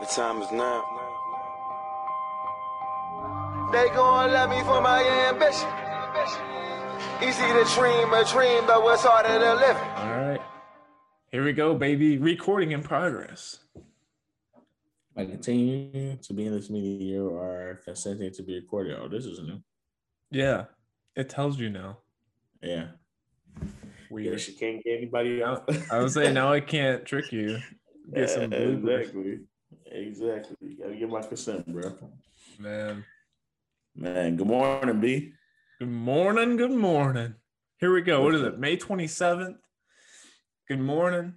The time is now. They gon' love me for my ambition. Easy to dream a dream, but what's harder to live? All right. Here we go, baby. Recording in progress. I continue to be in this media year or consenting to be recorded. Oh, this is new. Yeah. It tells you now. Yeah. Weird. Yeah, she can't get anybody out. I would saying now I can't trick you. Get some Yeah, bloopers. exactly. Exactly. You gotta get my consent, bro. Man. Man, good morning, B. Good morning. Good morning. Here we go. What is it? May 27th. Good morning.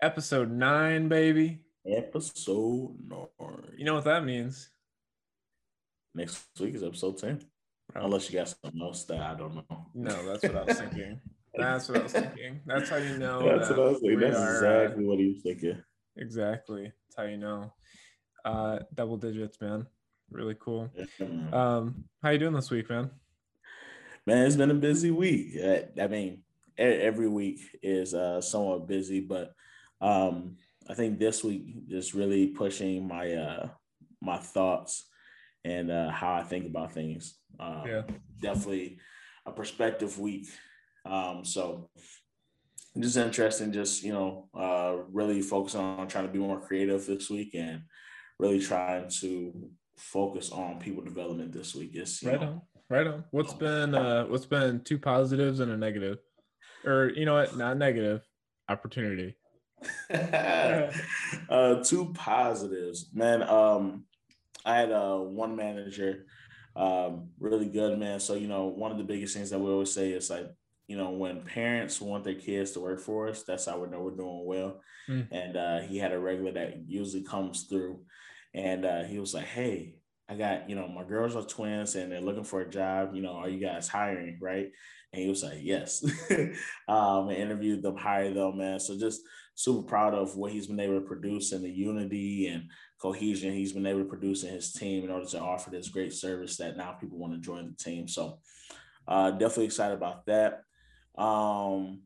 Episode nine, baby. Episode nine. You know what that means? Next week is episode 10. Unless you got something else that I don't know. No, that's what I was thinking. That's what I was thinking. That's how you know. That's that what I was thinking. That's are, uh, exactly what he was thinking. Exactly. That's how you know. Uh double digits, man. Really cool. Um, how you doing this week, man? Man, it's been a busy week. Uh, I mean, every week is uh, somewhat busy, but um, I think this week just really pushing my uh, my thoughts and uh, how I think about things. Um, Yeah. definitely a perspective week. Um, so just interesting, just you know, uh, really focusing on trying to be more creative this week and really trying to focus on people development this week. It's Right know, on. Right on. What's been uh what's been two positives and a negative? Or you know what, not negative, opportunity. uh, two positives, man. Um, I had uh, one manager, um, really good man. So you know, one of the biggest things that we always say is like, you know, when parents want their kids to work for us, that's how we know we're doing well. Mm. And uh, he had a regular that usually comes through, and uh, he was like, "Hey, I got you know, my girls are twins and they're looking for a job. You know, are you guys hiring, right?" And he was like, "Yes." um, and interviewed them, hired them, man. So just super proud of what he's been able to produce and the unity and cohesion he's been able to produce in his team in order to offer this great service that now people want to join the team. So uh, definitely excited about that. Um,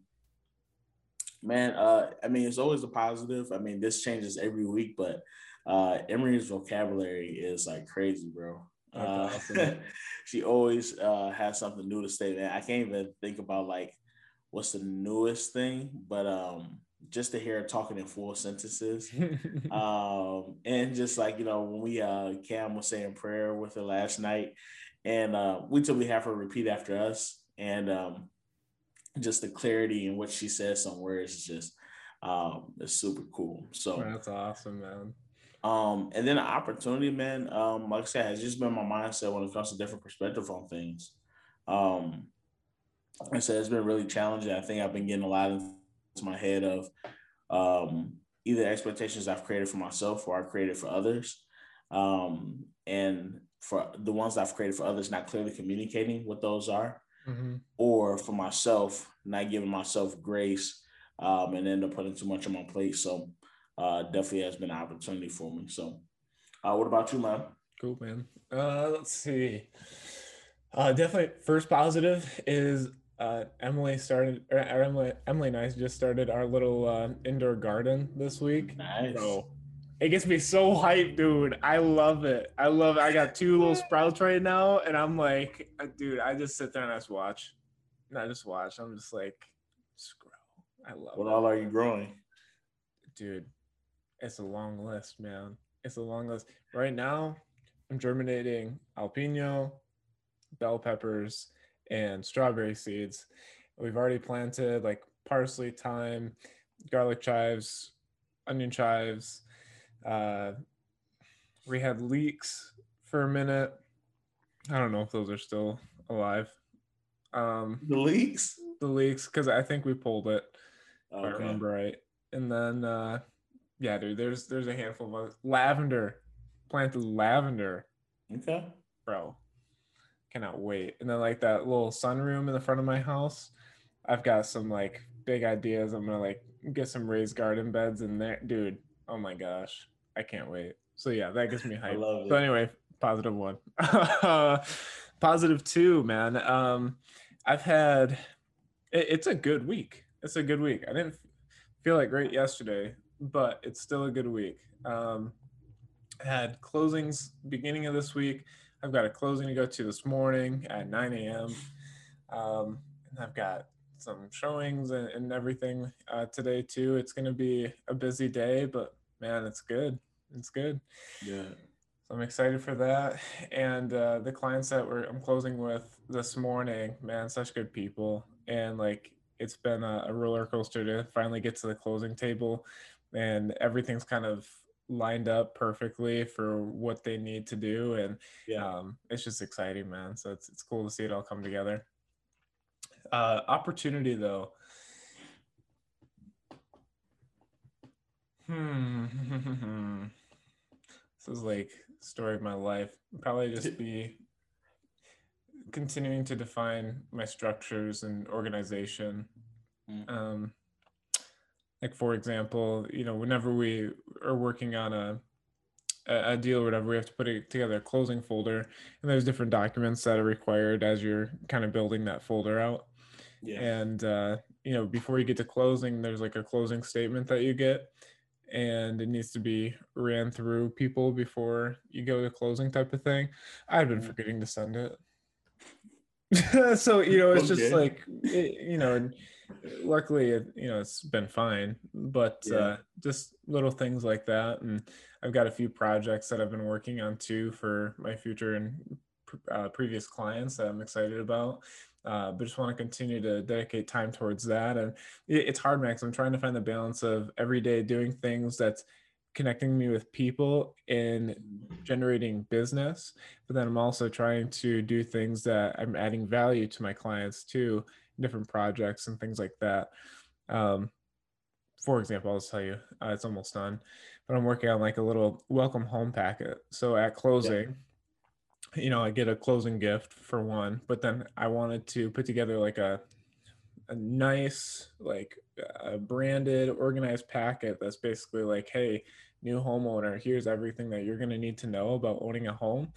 man, uh, I mean, it's always a positive. I mean, this changes every week, but uh, Emery's vocabulary is like crazy, bro. Uh, she always uh, has something new to say. Man, I can't even think about like what's the newest thing, but um, just to hear her talking in full sentences, um, and just like you know when we uh, Cam was saying prayer with her last night, and uh, we have her repeat after us, and um, just the clarity in what she says some words is just um, it's super cool. So. That's awesome, man. Um, and then the opportunity, man, um, like I said, has just been my mindset when it comes to different perspective on things. Um, like I said it's been really challenging. I think I've been getting a lot into my head of um, either expectations I've created for myself or I've created for others. Um, and for the ones I've created for others, not clearly communicating what those are, Mhm. or for myself, not giving myself grace um, and end up putting too much on my plate. So uh, definitely has been an opportunity for me. So, uh, what about you, man? Cool, man. Uh, let's see. Uh, definitely, first positive is uh, Emily started, or Emily, Emily and I just started our little uh, indoor garden this week. Nice. Bro, it gets me so hyped, dude. I love it. I love it. I got two little sprouts right now, and I'm like, uh, dude, I just sit there and I just watch. And I just watch. I'm just like, scroll. I love What it. all are you growing? dude, it's a long list, man. It's a long list. Right now, I'm germinating alpino, bell peppers, and strawberry seeds. We've already planted like parsley, thyme, garlic chives, onion chives. Uh, we had leeks for a minute. I don't know if those are still alive. Um, The leeks. the leeks, because I think we pulled it if I remember right. And then uh yeah, dude, there's there's a handful of others. lavender. Planted lavender, Okay. bro. Cannot wait. And then like that little sunroom in the front of my house. I've got some like big ideas. I'm gonna like get some raised garden beds in there. Dude, oh my gosh. I can't wait. So yeah, that gets me I hyped. love So anyway, positive one. positive two, man. Um, I've had. It, it's a good week. It's a good week. I didn't feel like great yesterday, but it's still a good week. Um, had closings beginning of this week. I've got a closing to go to this morning at 9 a.m. Um, and I've got some showings and, and everything uh, today too. It's going to be a busy day, but man, it's good. It's good. Yeah. So I'm excited for that. And uh, the clients that we're I'm closing with this morning, man, such good people. And like it's been a, a roller coaster to finally get to the closing table, and everything's kind of lined up perfectly for what they need to do. And Yeah. um, it's just exciting, man. So it's it's cool to see it all come together. Uh, opportunity though. Hmm. this is like story of my life. Probably just be continuing to define my structures and organization. Mm. Um, like for example, you know, whenever we are working on a a deal or whatever, we have to put it together a closing folder, and there's different documents that are required as you're kind of building that folder out Yeah. and uh, you know before you get to closing there's like a closing statement that you get and it needs to be ran through people before you go to closing type of thing i've been Mhm. forgetting to send it so you know it's just like it, you know luckily it, you know it's been fine but Yeah. uh just little things like that and i've got a few projects that i've been working on too for my future and uh, previous clients that i'm excited about uh, but just want to continue to dedicate time towards that and it, it's hard max i'm trying to find the balance of every day doing things that's connecting me with people and generating business but then i'm also trying to do things that i'm adding value to my clients too different projects and things like that. Um, for example i'll just tell you uh, it's almost done but i'm working on like a little welcome home packet. So at closing you know i get a closing gift for one but then i wanted to put together like a a nice like a branded organized packet that's basically like hey new homeowner here's everything that you're going to need to know about owning a home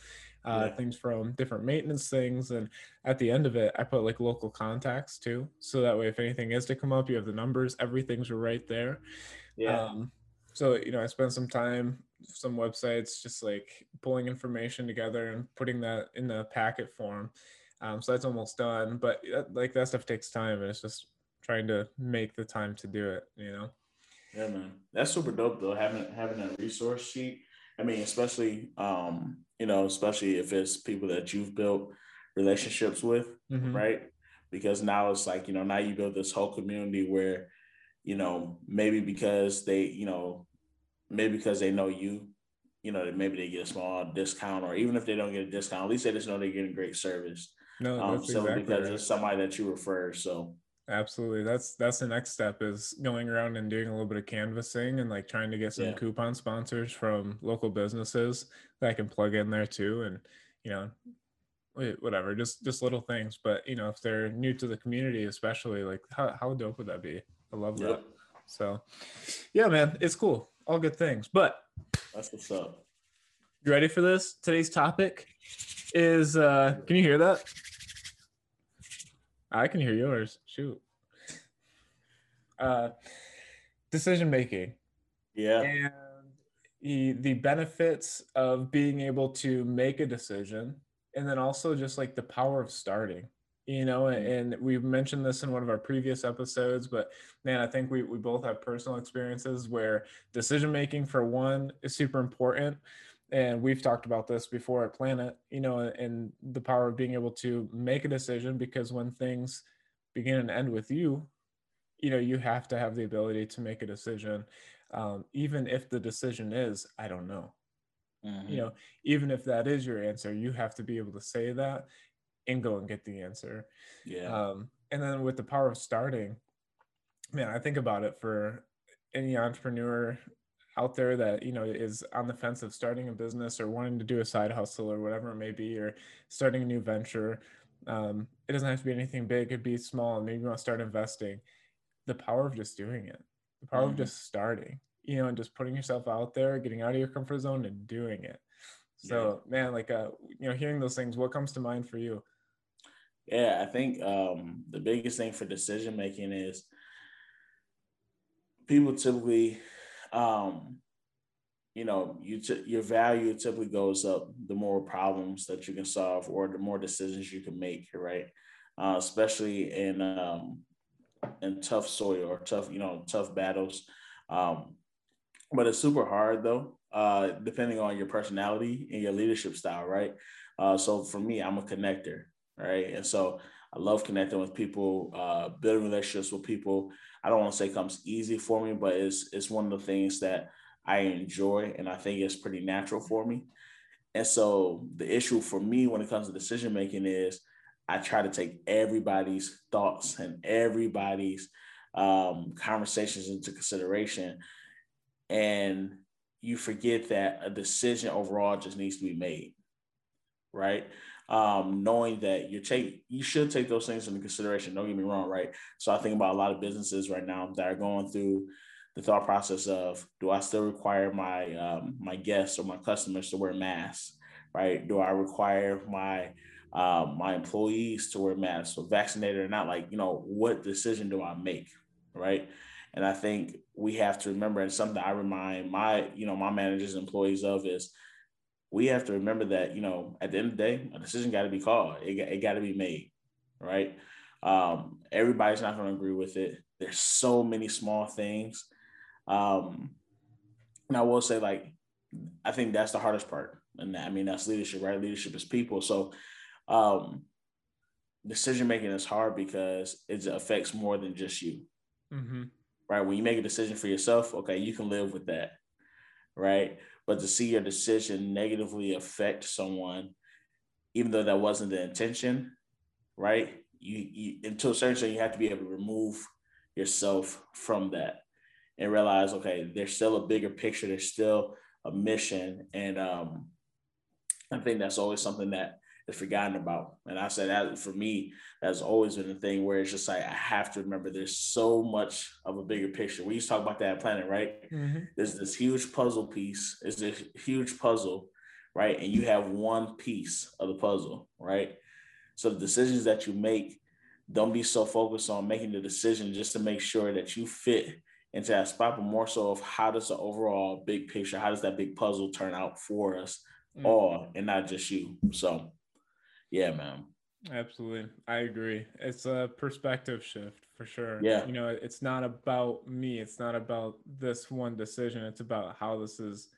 uh, Yeah. things from different maintenance things and at the end of it i put like local contacts too so that way if anything is to come up you have the numbers everything's right there Yeah. um, so you know, I spent some time, some websites, just like pulling information together and putting that in the packet form. Um, so that's almost done, but uh, like that stuff takes time, and it's just trying to make the time to do it. You know. Yeah, man, that's super dope though. Having having that resource sheet. I mean, especially um, you know, especially if it's people that you've built relationships with, Mhm. right? Because now it's like you know, now you build this whole community where, you know, maybe because they, you know, maybe because they know you, you know, maybe they get a small discount, or even if they don't get a discount, at least they just know they're getting great service. No, Um, so exactly because right. it's somebody that you refer, so Absolutely. That's that's the next step is going around and doing a little bit of canvassing and like trying to get some Yeah. coupon sponsors from local businesses that I can plug in there too. And you know, whatever, just just little things. But you know, if they're new to the community, especially, like how how dope would that be? I love that. So yeah, man, it's cool. All good things. But that's what's up. you ready for this? Today's topic is uh can you hear that? I can hear yours. Shoot. Uh decision making Yeah, and the the benefits of being able to make a decision and then also just like the power of starting you know and we've mentioned this in one of our previous episodes but man i think we, we both have personal experiences where decision making for one is super important and we've talked about this before at planet you know and the power of being able to make a decision because when things begin and end with you you know you have to have the ability to make a decision. Um, even if the decision is i don't know Mhm. you know even if that is your answer you have to be able to say that and go and get the answer. Yeah, um, and then with the power of starting man i think about it for any entrepreneur out there that you know is on the fence of starting a business or wanting to do a side hustle or whatever it may be or starting a new venture um, it doesn't have to be anything big. It could be small maybe you want to start investing. The power of just doing it. The power of Mhm. just starting you know and just putting yourself out there getting out of your comfort zone and doing it. So man like uh you know hearing those things what comes to mind for you? Yeah, I think um, the biggest thing for decision making is people typically, um, you know, you t- your value typically goes up the more problems that you can solve or the more decisions you can make, right? Uh, especially in um, in tough soil or tough, you know, tough battles. Um, but it's super hard though, uh, depending on your personality and your leadership style, right? Uh, so for me, I'm a connector, right? And so I love connecting with people, uh, building relationships with people. I don't want to say comes easy for me, but it's it's one of the things that I enjoy, and I think it's pretty natural for me. And so the issue for me when it comes to decision making is I try to take everybody's thoughts and everybody's um, conversations into consideration. And you forget that a decision overall just needs to be made, right? Um, knowing that you take you should take those things into consideration. Don't get me wrong, right? So I think about a lot of businesses right now that are going through the thought process of do I still require my um, my guests or my customers to wear masks, right? Do I require my um, my employees to wear masks, so vaccinated or not? Like, you know, what decision do I make, right? And I think we have to remember, and something I remind my, you know, my managers, employees of is we have to remember that, you know, at the end of the day, a decision got to be called. It, it got to be made, right? Um, everybody's not going to agree with it. There's so many small things um, and I will say, like, I think that's the hardest part. And I mean, that's leadership, right? Leadership is people. So, um, decision making is hard because it affects more than just you. Mm-hmm. Right. When you make a decision for yourself, okay, you can live with that. Right. But to see your decision negatively affect someone, even though that wasn't the intention, right? You, you until a certain extent, you have to be able to remove yourself from that and realize, okay, there's still a bigger picture, there's still a mission. And um, I think that's always something that forgotten about. And I said that for me, that's always been the thing where it's just like I have to remember there's so much of a bigger picture. We used to talk about that planet, right? Mm-hmm. There's this huge puzzle piece, it's this huge puzzle, right? And you have one piece of the puzzle, right? So the decisions that you make, don't be so focused on making the decision just to make sure that you fit into that spot, but more so of how does the overall big picture, how does that big puzzle turn out for us mm. all and not just you. So yeah, man. Absolutely. I agree. It's a perspective shift for sure. Yeah. You know, it's not about me. It's not about this one decision. It's about how this is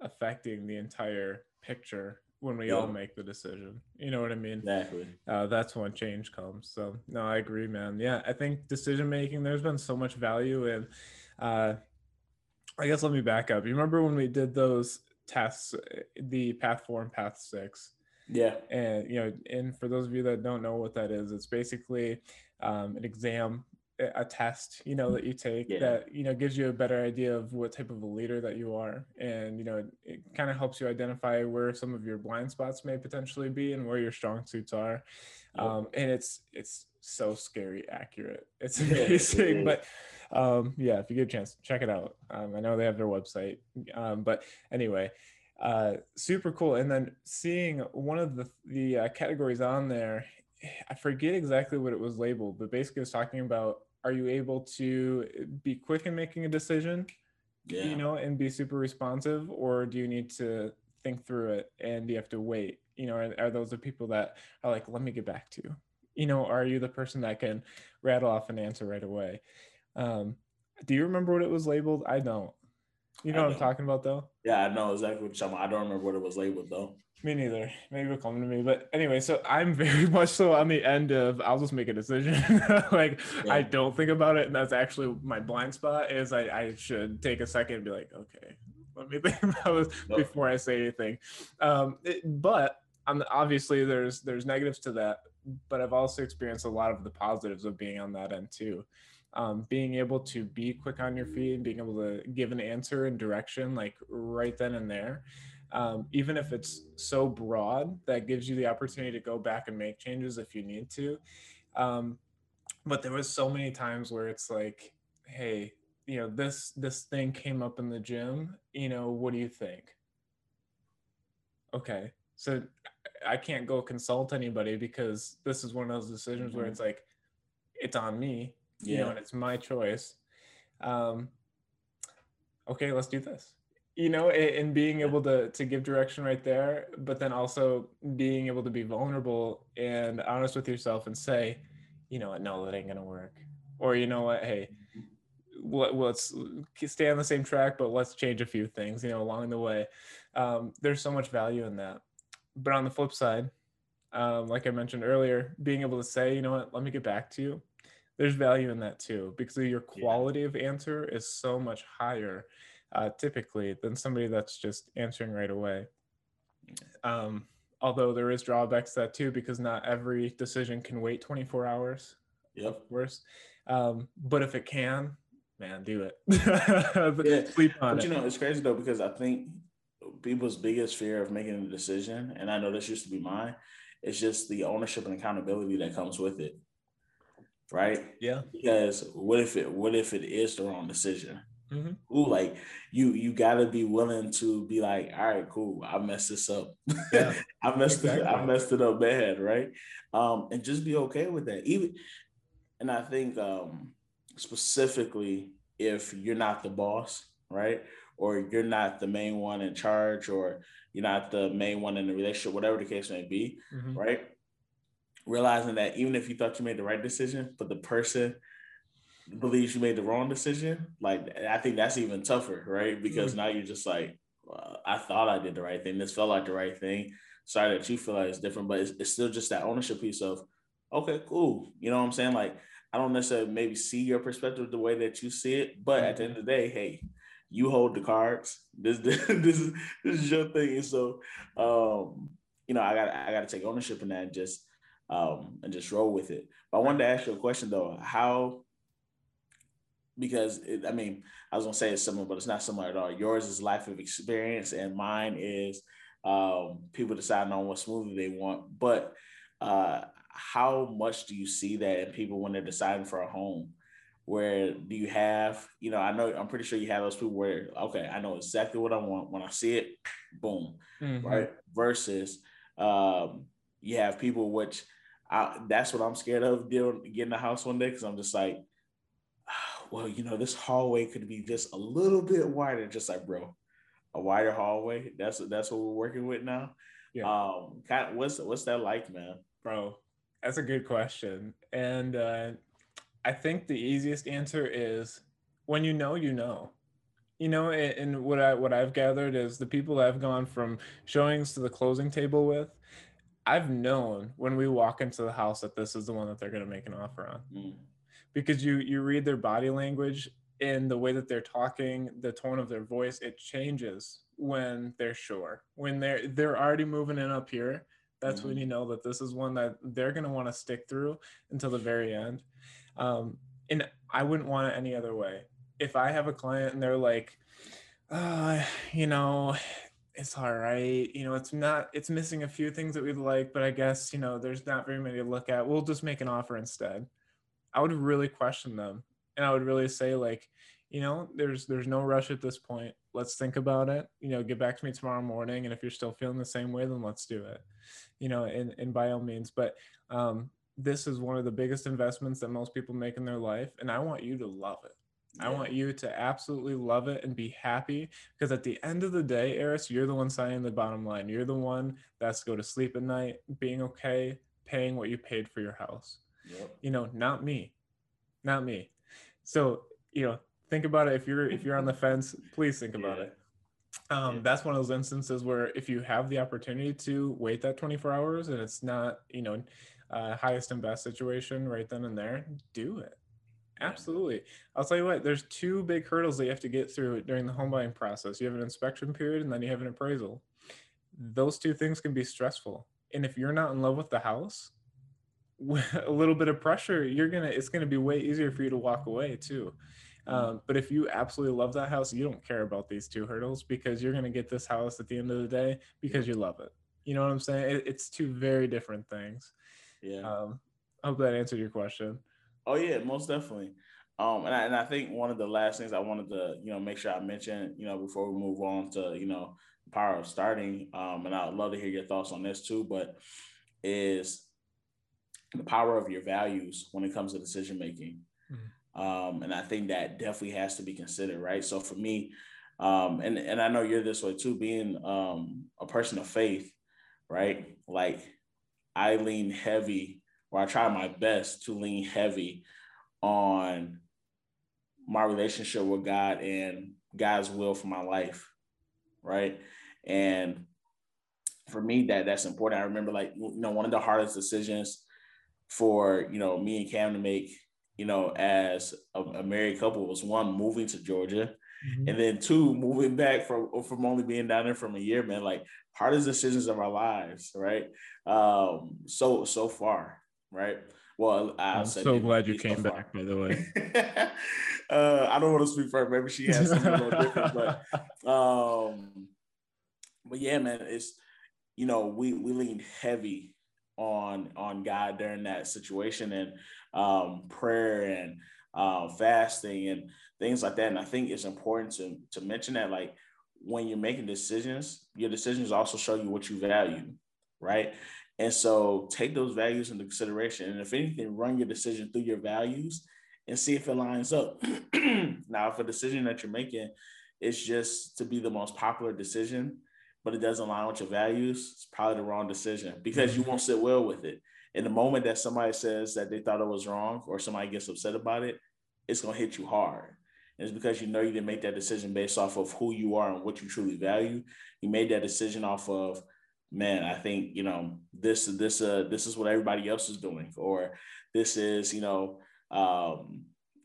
affecting the entire picture when we yeah. all make the decision. You know what I mean? Exactly. Uh, that's when change comes. So no, I agree, man. Yeah, I think decision making. There's been so much value in. Uh, I guess let me back up. You remember when we did those tests, the Path Four and Path Six? Yeah. And you know, and for those of you that don't know what that is, it's basically um, an exam a test you know that you take yeah. that you know gives you a better idea of what type of a leader that you are. And you know it, it kind of helps you identify where some of your blind spots may potentially be and where your strong suits are. Um, and it's it's so scary accurate. It's amazing. yeah, but um, yeah if you get a chance check it out. Um, i know they have their website. Um, but anyway uh, super cool. And then seeing one of the the uh, categories on there I forget exactly what it was labeled, but basically it's talking about are you able to be quick in making a decision yeah. you know and be super responsive or do you need to think through it and you have to wait? You know are, are those the people that are like let me get back to you. You know are you the person that can rattle off an answer right away? Um, do you remember what it was labeled? I don't you know what i'm talking about though yeah i know exactly what you're talking about i don't remember what it was labeled though me neither. Maybe it'll come to me. But anyway, so I'm very much so on the end of I'll just make a decision. like yeah. I don't think about it. And that's actually my blind spot is I, I should take a second and be like, okay, let me think about this before I say anything. Um, it, but I'm obviously there's there's negatives to that, but I've also experienced a lot of the positives of being on that end too. Um, being able to be quick on your feet and being able to give an answer and direction like right then and there um, even if it's so broad that gives you the opportunity to go back and make changes if you need to um, but there was so many times where it's like hey you know this this thing came up in the gym you know what do you think okay so i can't go consult anybody because this is one of those decisions mm-hmm. where it's like it's on me yeah. you know and it's my choice um okay let's do this you know, and being able to to give direction right there, but then also being able to be vulnerable and honest with yourself and say, you know what, no, that ain't gonna work, or you know what, hey, let, let's stay on the same track, but let's change a few things, you know, along the way. Um, there's so much value in that. But on the flip side, um, like I mentioned earlier, being able to say, you know what, let me get back to you. There's value in that too, because your quality yeah. of answer is so much higher uh, typically than somebody that's just answering right away. Um, although there is drawbacks to that too, because not every decision can wait 24 hours. Yep. Worse. Um, but if it can, man, do it. yeah. Sleep on but it. you know, it's crazy though, because I think people's biggest fear of making a decision, and I know this used to be mine, it's just the ownership and accountability that comes with it. Right? Yeah. Because what if it what if it is the wrong decision? Mm-hmm. Ooh, like you you gotta be willing to be like, all right, cool, I messed this up. Yeah, I messed exactly. it, I messed it up bad, right? Um, and just be okay with that. Even and I think um specifically if you're not the boss, right? Or you're not the main one in charge, or you're not the main one in the relationship, whatever the case may be, mm-hmm. right? Realizing that even if you thought you made the right decision, but the person believes you made the wrong decision, like I think that's even tougher, right? Because mm-hmm. now you're just like, well, I thought I did the right thing. This felt like the right thing. Sorry that you feel like it's different, but it's, it's still just that ownership piece of, okay, cool. You know what I'm saying? Like, I don't necessarily maybe see your perspective the way that you see it, but at the end of the day, hey, you hold the cards. This this this is, this is your thing. And so, um, you know, I got I got to take ownership in that and just um and just roll with it. But I wanted to ask you a question though. How because it, I mean, I was gonna say it's similar, but it's not similar at all. Yours is life of experience, and mine is um, people deciding on what smoothie they want. But uh, how much do you see that in people when they're deciding for a home? Where do you have, you know, I know I'm pretty sure you have those people where, okay, I know exactly what I want. When I see it, boom, mm-hmm. right? Versus um, you have people which I, that's what I'm scared of dealing getting a house one day because I'm just like, well, you know, this hallway could be just a little bit wider. Just like, bro, a wider hallway. That's that's what we're working with now. Yeah. Um, kind of, what's what's that like, man? Bro, that's a good question, and uh, I think the easiest answer is when you know, you know. You know, and what I what I've gathered is the people I've gone from showings to the closing table with, I've known when we walk into the house that this is the one that they're going to make an offer on. Mm because you you read their body language in the way that they're talking, the tone of their voice, it changes when they're sure. When they're they're already moving in up here, that's mm-hmm. when you know that this is one that they're gonna want to stick through until the very end. Um, and I wouldn't want it any other way. If I have a client and they're like, uh, you know, it's all right. You know, it's not, it's missing a few things that we'd like, but I guess, you know, there's not very many to look at. We'll just make an offer instead. I would really question them and I would really say like, you know, there's there's no rush at this point. Let's think about it. You know, get back to me tomorrow morning, and if you're still feeling the same way, then let's do it. You know, and and by all means. But um, this is one of the biggest investments that most people make in their life, and I want you to love it. I want you to absolutely love it and be happy because at the end of the day, Eris, you're the one signing the bottom line. You're the one that's go to sleep at night, being okay, paying what you paid for your house. Yep. You know, not me, not me. So you know, think about it. If you're if you're on the fence, please think about yeah. it. Um, yeah. That's one of those instances where if you have the opportunity to wait that 24 hours and it's not you know uh, highest and best situation right then and there, do it. Absolutely. I'll tell you what, there's two big hurdles that you have to get through during the home buying process. You have an inspection period and then you have an appraisal. Those two things can be stressful. And if you're not in love with the house, a little bit of pressure, you're gonna it's gonna be way easier for you to walk away too. Mm-hmm. Um, but if you absolutely love that house, you don't care about these two hurdles because you're gonna get this house at the end of the day because you love it. You know what I'm saying? It, it's two very different things. Yeah. Um, I hope that answered your question. Oh yeah, most definitely. Um, and I, and I think one of the last things I wanted to, you know, make sure I mention, you know, before we move on to, you know, the power of starting, um, and I'd love to hear your thoughts on this too, but is the power of your values when it comes to decision making. Mm-hmm. Um, and I think that definitely has to be considered, right? So for me, Um, and and I know you're this way too, being um, a person of faith, right? Like I lean heavy, or I try my best to lean heavy on my relationship with God and God's will for my life, right? And for me, that that's important. I remember, like you know, one of the hardest decisions for you know me and Cam to make, you know, as a, a married couple was one moving to Georgia Mm-hmm. And then two, moving back from from only being down there from a year, man, like hardest decisions of our lives, right? Um, so so far, right? Well, i am so glad you came back, by the way. uh, I don't want to speak for her. Maybe she has something a little different, but um, but yeah, man, it's you know we we leaned heavy on on God during that situation and um, prayer and uh, fasting and things like that. And I think it's important to, to mention that, like, when you're making decisions, your decisions also show you what you value, right? And so take those values into consideration. And if anything, run your decision through your values and see if it lines up. now, if a decision that you're making is just to be the most popular decision, but it doesn't align with your values, it's probably the wrong decision because you won't sit well with it. In the moment that somebody says that they thought it was wrong or somebody gets upset about it, it's going to hit you hard. And it's because you know you didn't make that decision based off of who you are and what you truly value. You made that decision off of, man, I think, you know, this, this, uh, this is what everybody else is doing, or this is, you know, um,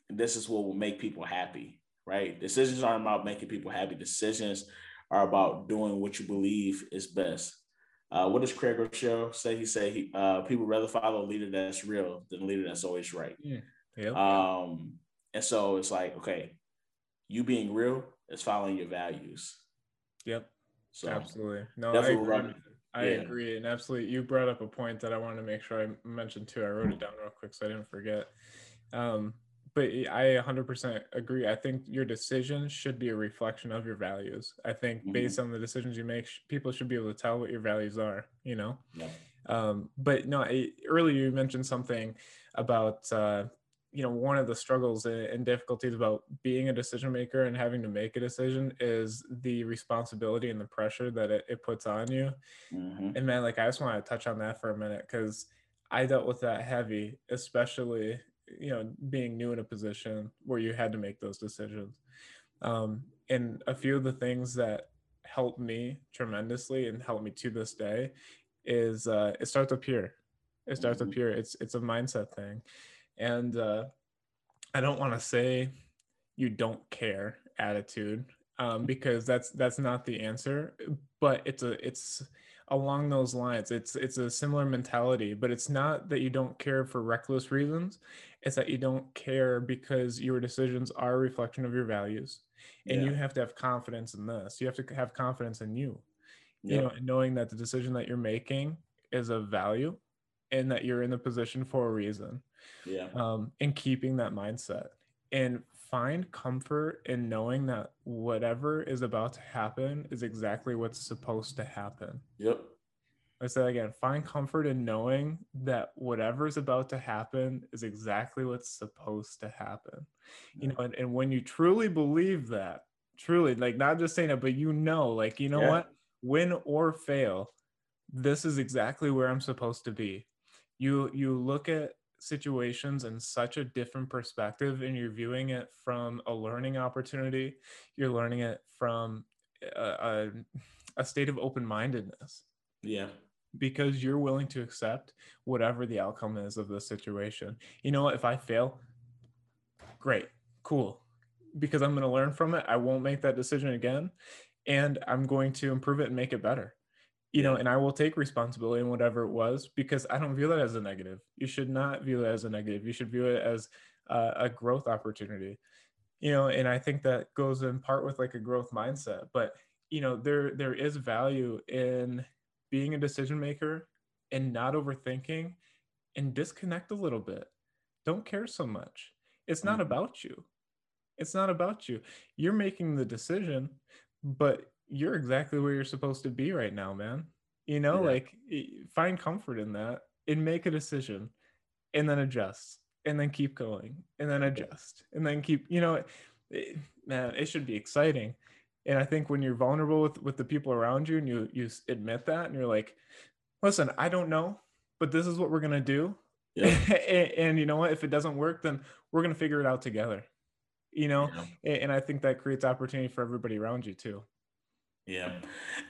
this is what will make people happy, right? Decisions aren't about making people happy. Decisions are about doing what you believe is best. Uh, what does Craig Groeschel say? He say he, uh, people rather follow a leader that's real than a leader that's always right. Yeah. Yep. Um, and so it's like, okay, you being real is following your values. Yep. So absolutely. No, agree. I yeah. agree. And absolutely, you brought up a point that I wanted to make sure I mentioned too. I wrote it down real quick so I didn't forget. Um, but I 100% agree. I think your decisions should be a reflection of your values. I think mm-hmm. based on the decisions you make, people should be able to tell what your values are, you know? Yeah. Um, but no, I, earlier you mentioned something about uh, you know one of the struggles and difficulties about being a decision maker and having to make a decision is the responsibility and the pressure that it, it puts on you. Mm-hmm. and man like i just want to touch on that for a minute because i dealt with that heavy especially you know being new in a position where you had to make those decisions. Um, and a few of the things that helped me tremendously and helped me to this day is uh, it starts up here. It starts mm-hmm. up here. It's it's a mindset thing and uh, I don't want to say you don't care attitude um, because that's that's not the answer, but it's a it's along those lines. It's it's a similar mentality, but it's not that you don't care for reckless reasons. It's that you don't care because your decisions are a reflection of your values, and yeah. you have to have confidence in this. You have to have confidence in you. You know, knowing that the decision that you're making is of value, and that you're in the position for a reason yeah um, and keeping that mindset and find comfort in knowing that whatever is about to happen is exactly what's supposed to happen yep I say again, find comfort in knowing that whatever is about to happen is exactly what's supposed to happen. You know, and, and when you truly believe that, truly, like not just saying it, but you know, like, you know yeah. what? Win or fail, this is exactly where I'm supposed to be. You you look at situations in such a different perspective and you're viewing it from a learning opportunity you're learning it from a, a, a state of open-mindedness. Yeah. Because you're willing to accept whatever the outcome is of the situation. You know if i fail great cool. Because i'm going to learn from it i won't make that decision again and i'm going to improve it and make it better you know, and I will take responsibility in whatever it was because I don't view that as a negative. You should not view it as a negative. You should view it as a, a growth opportunity, you know, and I think that goes in part with like a growth mindset. But you know, there there is value in being a decision maker and not overthinking and disconnect a little bit. Don't care so much. It's not mm-hmm. about you. It's not about you. You're making the decision, but you're exactly where you're supposed to be right now, man. You know, yeah. like find comfort in that and make a decision and then adjust and then keep going and then adjust and then keep, you know, it, man, it should be exciting And I think when you're vulnerable with with the people around you and you you admit that and you're like, listen, I don't know, but this is what we're gonna do. Yeah. and, and, you know what? If it doesn't work, then we're gonna figure it out together. You know, yeah. and I think that creates opportunity for everybody around you too. Yeah.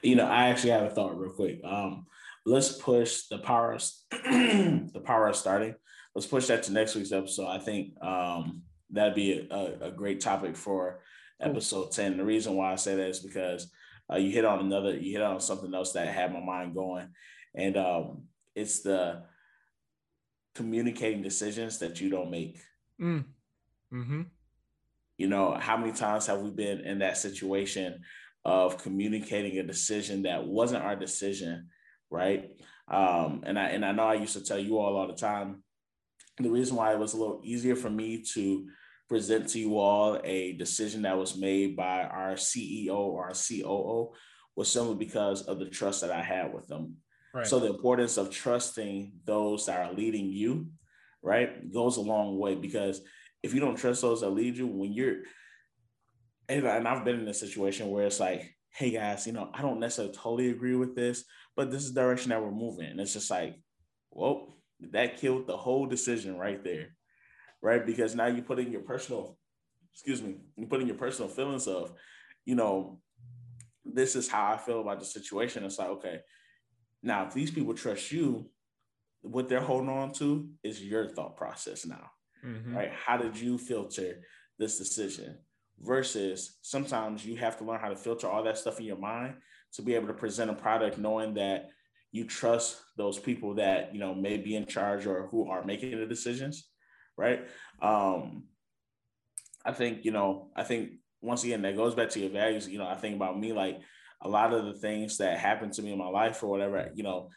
You know, I actually have a thought real quick. Um, let's push the power of, the power of starting. Let's push that to next week's episode. I think um, that'd be a, a, great topic for episode 10. The reason why I say that is because uh, you hit on another, you hit on something else that had my mind going. And um, it's the communicating decisions that you don't make. Mm. Mm-hmm. You know, how many times have we been in that situation of communicating a decision that wasn't our decision, right? Um, and I and I know I used to tell you all all the time. The reason why it was a little easier for me to present to you all a decision that was made by our CEO or our COO was simply because of the trust that I had with them. Right. So the importance of trusting those that are leading you, right, goes a long way because if you don't trust those that lead you, when you're and, and I've been in a situation where it's like, hey guys, you know, I don't necessarily totally agree with this, but this is the direction that we're moving. And it's just like, well, that killed the whole decision right there. Right. Because now you put in your personal, excuse me, you put in your personal feelings of, you know, this is how I feel about the situation. It's like, okay, now if these people trust you, what they're holding on to is your thought process now. Mm-hmm. Right. How did you filter this decision? Versus sometimes you have to learn how to filter all that stuff in your mind to be able to present a product knowing that you trust those people that you know may be in charge or who are making the decisions right? Um i think you know i think once again that goes back to your values. You know i think about me like a lot of the things that happened to me in my life or whatever you know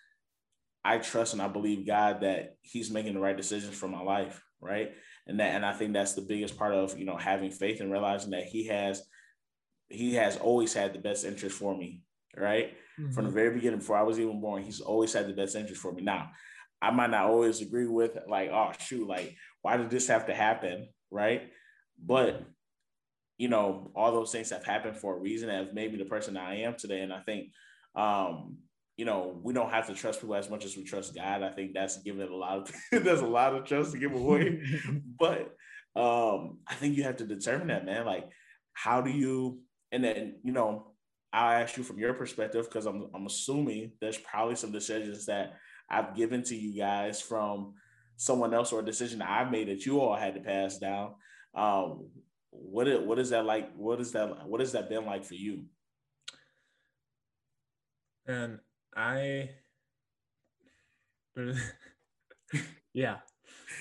i trust and i believe god that he's making the right decisions for my life right and that and I think that's the biggest part of you know having faith and realizing that he has he has always had the best interest for me, right? Mm-hmm. From the very beginning, before I was even born, he's always had the best interest for me. Now, I might not always agree with like, oh shoot, like why did this have to happen, right? But you know, all those things have happened for a reason and have made me the person I am today. And I think um, you know, we don't have to trust people as much as we trust God. I think that's giving a lot of there's a lot of trust to give away. but um, I think you have to determine that, man. Like, how do you and then, you know, I'll ask you from your perspective, because I'm I'm assuming there's probably some decisions that I've given to you guys from someone else or a decision I've made that you all had to pass down. Um, what is, what is that like? What is that? What has that been like for you? And I yeah.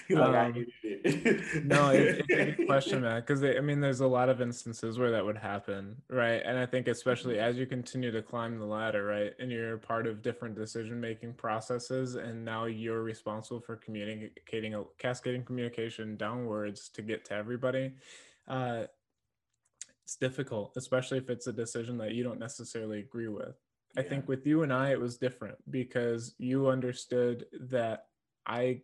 Like, um, it. no, it, it's a good question, man. Because I mean, there's a lot of instances where that would happen, right? And I think especially mm-hmm. as you continue to climb the ladder, right, and you're part of different decision-making processes, and now you're responsible for communicating, a cascading communication downwards to get to everybody. Uh, it's difficult, especially if it's a decision that you don't necessarily agree with. I think with you and I, it was different because you understood that I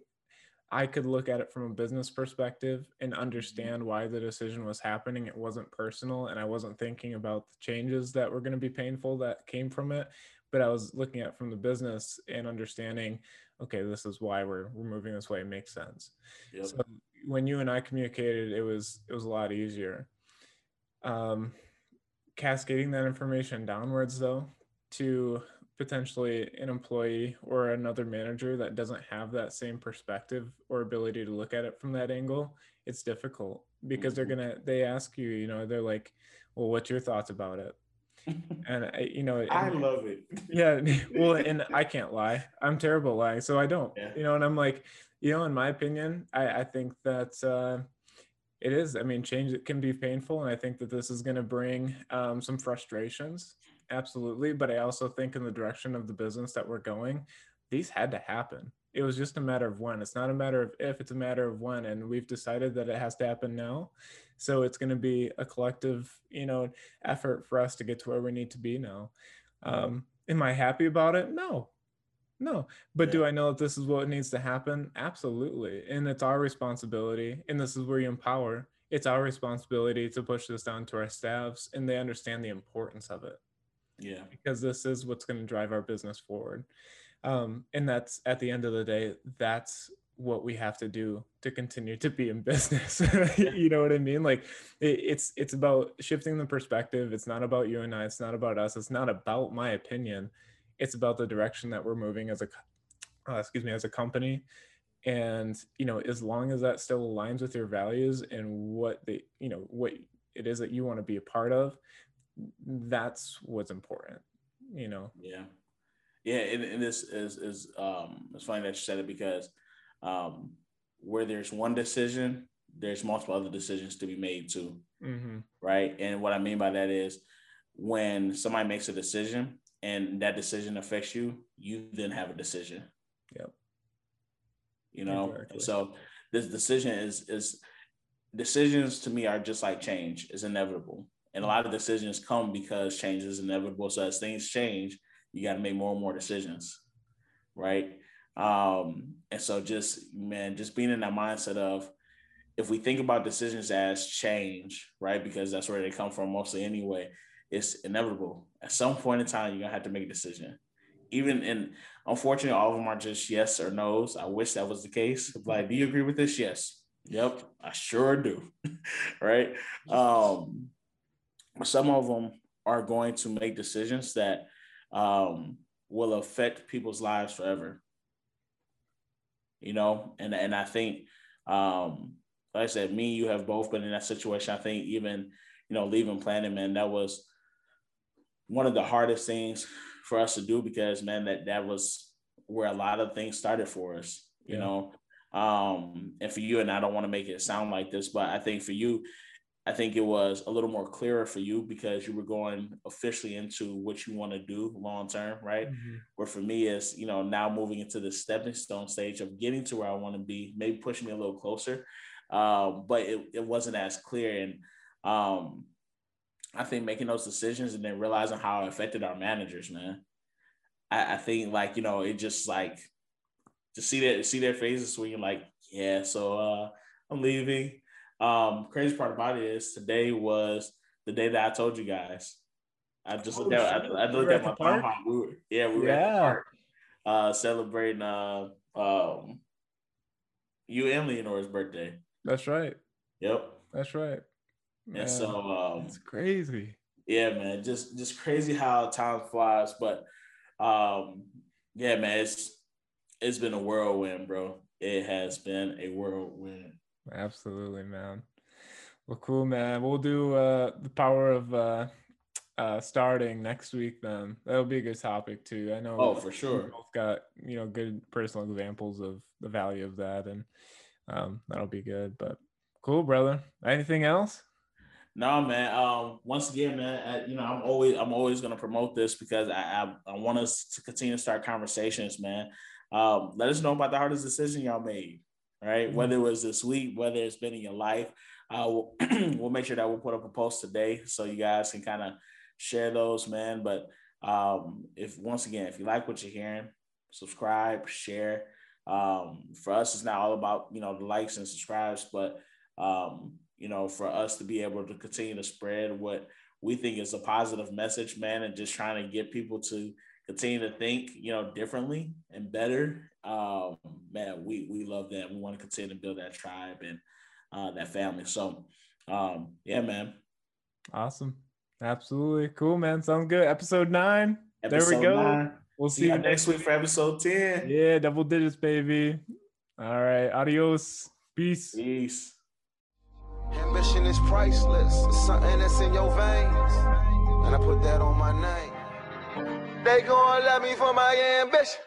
I could look at it from a business perspective and mm-hmm. understand why the decision was happening. It wasn't personal, and I wasn't thinking about the changes that were going to be painful that came from it. But I was looking at from the business and understanding, okay, this is why we're we're moving this way. It makes sense. Yep. So when you and I communicated, it was it was a lot easier. Um, cascading that information downwards, though, to potentially an employee or another manager that doesn't have that same perspective or ability to look at it from that angle it's difficult because they're mm-hmm. gonna they ask you you know they're like well what's your thoughts about it and I, you know i love it yeah well and i can't lie i'm terrible lying so i don't yeah. you know and i'm like you know in my opinion i i think that uh it is i mean change it can be painful and i think that this is going to bring um, some frustrations absolutely. But I also think in the direction of the business that we're going, these had to happen. It was just a matter of when. It's not a matter of if, it's a matter of when. And we've decided that it has to happen now. So it's going to be a collective, you know, effort for us to get to where we need to be now. Um, am I happy about it? No, no. But yeah. do I know that this is what needs to happen? Absolutely. And it's our responsibility. And this is where you empower it's our responsibility to push this down to our staffs and they understand the importance of it Yeah. because this is what's going to drive our business forward. Um, and that's at the end of the day that's what we have to do to continue to be in business you know what i mean? Like it, it's it's about shifting the perspective. It's not about you and i. It's not about us. It's not about my opinion. It's about the direction that we're moving as a uh, excuse me as a company. And you know as long as that still aligns with your values and what the you know what it is that you want to be a part of that's what's important you know Yeah. Yeah, and, and this is is um it's funny that you said it because um where there's one decision, there's multiple other decisions to be made too, hmm right? And what I mean by that is when somebody makes a decision and that decision affects you, you then have a decision. Yep. You know, Exactly. so this decision is is decisions to me are just like change, is inevitable. And a lot of decisions come because change is inevitable. So as things change, you got to make more and more decisions, right? Um, and so just man, just being in that mindset of if we think about decisions as change, right? Because that's where they come from mostly anyway, it's inevitable. At some point in time, you're gonna have to make a decision. Even in unfortunately, all of them are just yes or no's. I wish that was the case. Like, do you agree with this? Yes. Yep, I sure do. right. Um, some of them are going to make decisions that um, will affect people's lives forever. You know, and and I think, um, like I said, me and you have both been in that situation. I think even you know leaving Planet Man, that was one of the hardest things for us to do because man, that that was where a lot of things started for us. You Yeah. know, um, and for you, and I don't want to make it sound like this, but I think for you, I think it was a little more clearer for you because you were going officially into what you want to do long term, right? Mhm. Where for me is, you know, now moving into the stepping stone stage of getting to where I want to be, maybe pushing me a little closer. Um, but it, it wasn't as clear. And um, I think making those decisions and then realizing how it affected our managers, man. I, I think like, you know, it just like to see that see their faces when you're like, yeah, so uh I'm leaving. Um, crazy part about it is today was the day that I told you guys. I just Oh, looked at. I, I looked at at my park? We were, yeah, we were at the park uh celebrating uh um you and Leonore's birthday. that's right Yep. that's right And Man, so um it's crazy yeah, man, just just crazy how time flies. But um, yeah, man, it's it's been a whirlwind, bro. It has been a whirlwind. Absolutely, man. Well, cool, man. We'll do uh, the power of uh, uh, starting next week. Then that'll be a good topic too. I know. Oh, for we sure. both got you know good personal examples of the value of that, and um, that'll be good. But cool, brother. Anything else? No, man. Um, once again, man, I, you know, I'm always I'm always gonna promote this because I I, I want us to continue to start conversations, man. Um, let us know about the hardest decision y'all made, right? Mhm. Whether it was this week, whether it's been in your life. Uh, we'll, we'll make sure that we'll put up a post today so you guys can kind of share those, man. But um, if once again, if you like what you're hearing, subscribe, share. Um, for us, it's not all about you know the likes and subscribes, but um, you know, for us to be able to continue to spread what we think is a positive message, man, and just trying to get people to continue to think, you know, differently and better. Um, man, we we love that. We want to continue to build that tribe and uh, that family. So, um, yeah, man. Awesome. Absolutely cool, man. Sounds good. Episode nine. there we go. nine. We'll See see you you next week for episode 10. Yeah, double digits, baby. All right. Adios. Peace. Peace. Ambition is priceless. It's something that's in your veins. And I put that on my name. They gon' love me for my ambition.